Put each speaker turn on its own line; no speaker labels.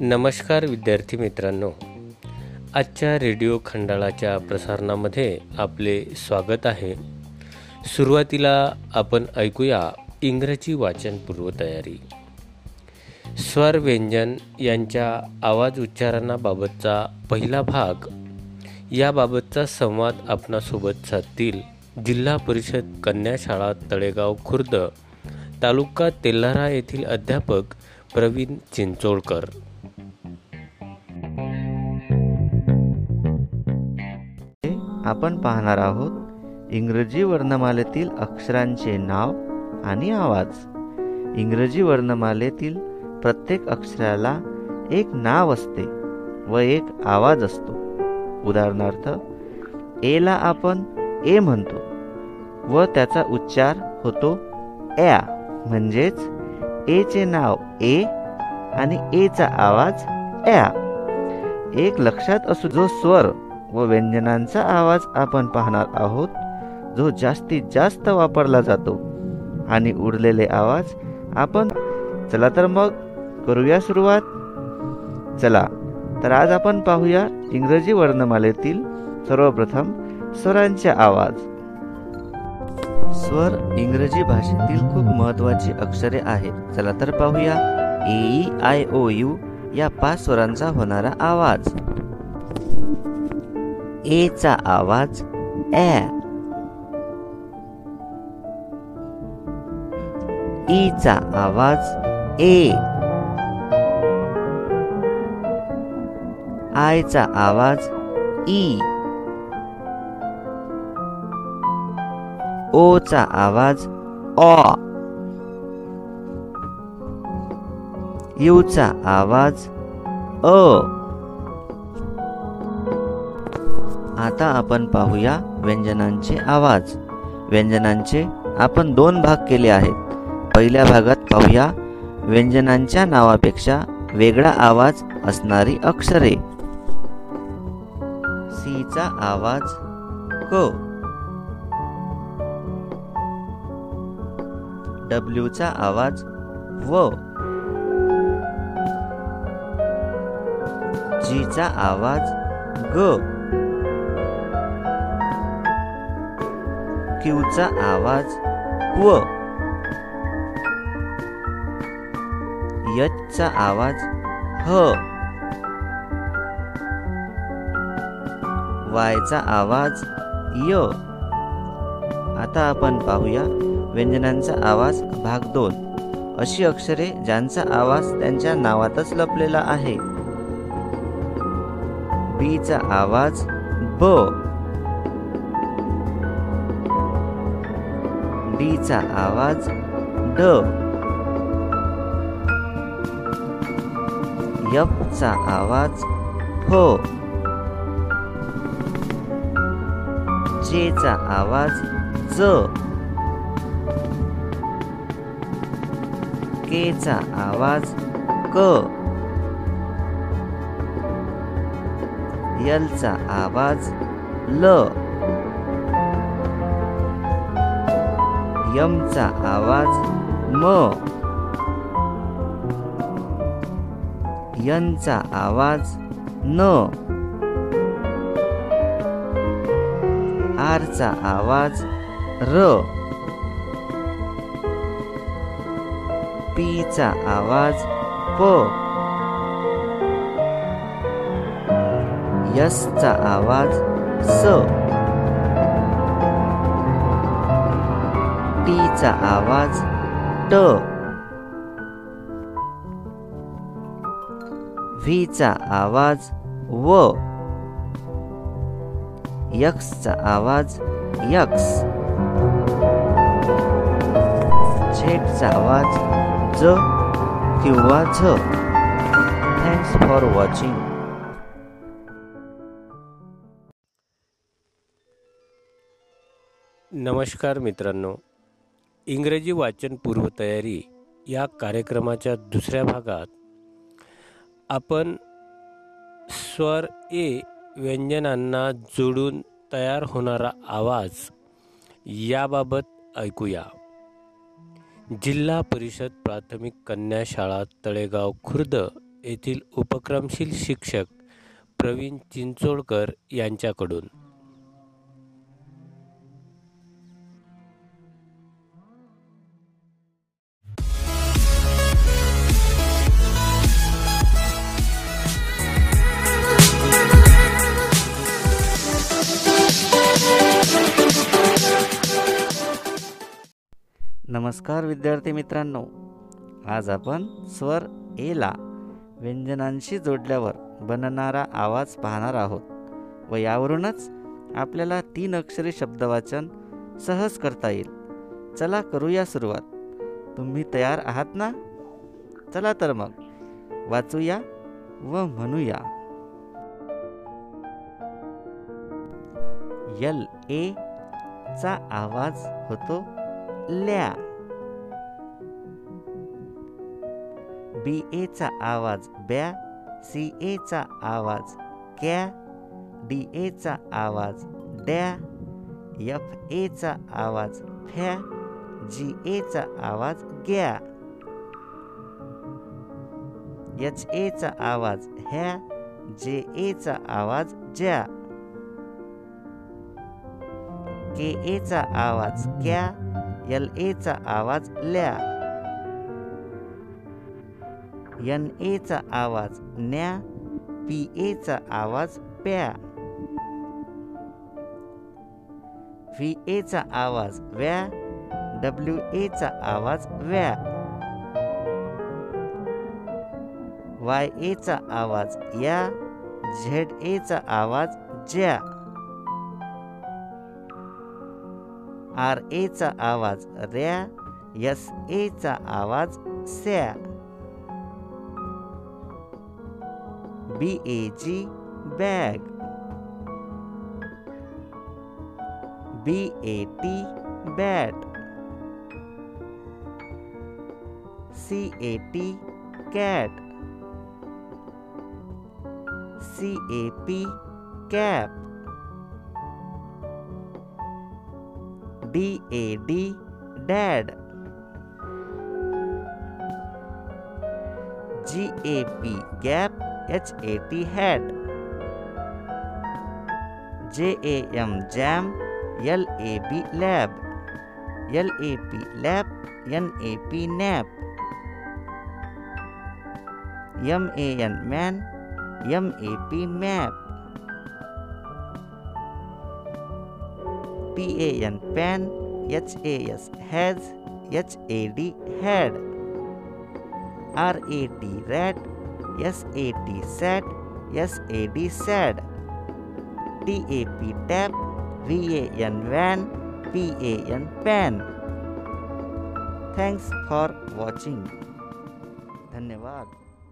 नमस्कार विद्यार्थी मित्रांनो. आजच्या रेडिओ खंडाळाच्या प्रसारणामध्ये आपले स्वागत आहे. सुरुवातीला आपण ऐकूया इंग्रजी वाचन पूर्वतयारी. स्वर व्यंजन यांच्या आवाज उच्चारणाबाबतचा पहिला भाग याबाबतचा संवाद आपणासोबत साधतील जिल्हा परिषद कन्या शाळा तळेगाव खुर्द तालुका तेल्हारा येथील अध्यापक प्रवीण चिंचोळकर.
आपण पाहणार आहोत इंग्रजी वर्णमालेतील अक्षरांचे नाव आणि आवाज. इंग्रजी वर्णमालेतील प्रत्येक अक्षराला एक नाव असते व एक आवाज असतो. उदाहरणार्थ एला आपण ए म्हणतो व त्याचा उच्चार होतो ॲ म्हणजेच एचे नाव ए आणि एचा आवाज या एक लक्षात असू जो स्वर व व्यंजनांचा आवाज आपण पाहणार आहोत जो जास्तीत जास्त वापरला जातो. आणि उरलेले आवाज आपण चला तर मग करूया सुरुवात. चला तर आज आपण पाहूया इंग्रजी वर्णमालेतील सर्वप्रथम स्वरांचे आवाज. स्वर इंग्रजी भाषेतील खूप महत्वाची अक्षरे आहेत. चला तर पाहूया. ए आय ओ यू या पाच स्वरांचा होणारा आवाज. ए चा आवाज ए ई चा आवाज ए. आयचा आवाज ई. ओचा आवाज ऑ यूचा आवाज अ. आता आपण पाहूया व्यंजनांचे आवाज. व्यंजनांचे आपण दोन भाग केले आहेत. पहिल्या भागात पाहूया व्यंजनांच्या नावापेक्षा वेगळा आवाज असणारी अक्षरे. सीचा आवाज क. डब्ल्यूचा आवाज व. जीचा आवाज ग. क्यूचा आवाज व. यचा आवाज ह. वायचा आवाज य. आता आपण पाहूया. व्यंजनांचा आवाज भाग दोन. अशी अक्षरे ज्यांचा आवाज त्यांच्या नावातच लपलेला आहे. बीचा आवाज ब. डीचा आवाज ड. यपचा आवाज फ. चेचा आवाज ज. केचा आवाज क. यलचा आवाज ल. यमचा आवाज म. यनचा आवाज न. आरचा आवाज र. पीचा आवाज प. यसचा आवाज स. टीचा आवाज ट. व्हीचा आवाज व. यक्सचा आवाज यक्स. झेडचा आवाज ज किंवा झ. थँक्स फॉर वॉचिंग
नमस्कार मित्रांनो. इंग्रजी वाचन पूर्वतयारी या कार्यक्रमाच्या दुसऱ्या भागात आपण स्वर ए व्यंजनांना जोडून तयार होणारा आवाज याबाबत ऐकूया. जिल्हा परिषद प्राथमिक कन्या शाळा तळेगाव खुर्द येथील उपक्रमशील शिक्षक प्रवीण चिंचोळकर यांच्याकडून.
नमस्कार विद्यार्थी मित्रांनो. आज आपण स्वर एला व्यंजनांशी जोडल्यावर बनणारा आवाज पाहणार आहोत व यावरूनच आपल्याला तीन अक्षरी शब्दवाचन सहज करता येईल. चला करूया सुरुवात. तुम्ही तयार आहात ना? चला तर मग. वाचूया व म्हणूया. यल ए चा आवाज होतो ल्या. बी एचा आवाज ब्या सी एचा आवाज क्या डी एचा आवाज डॅ एफ एचा आवाज फ्या जी एचा आवाज ग्या. एच एचा आवाज ह्या जे एचा आवाज ज्या. के एचा आवाज क्या एल एचा आवाज ल्या. एन एचा आवाज न्या. पी एचा आवाज प्या. व्ही एचा आवाज व्या. डब्ल्यू एचा आवाज व्या. वाय एचा आवाज या. झेड एचा आवाज ज्या. आर एचा आवाज़ रॅ एस एचा आवाज़ स्या B A G bag B A T bat C A T cat C A P cap D A D dad. G A P gap H A T hat J A M jam L A B lab. L A P lap N A P nap. M A N man M A P map pan pan has has had had rat red, sat sat sad sad tap tap van van pan pan thanks for watching.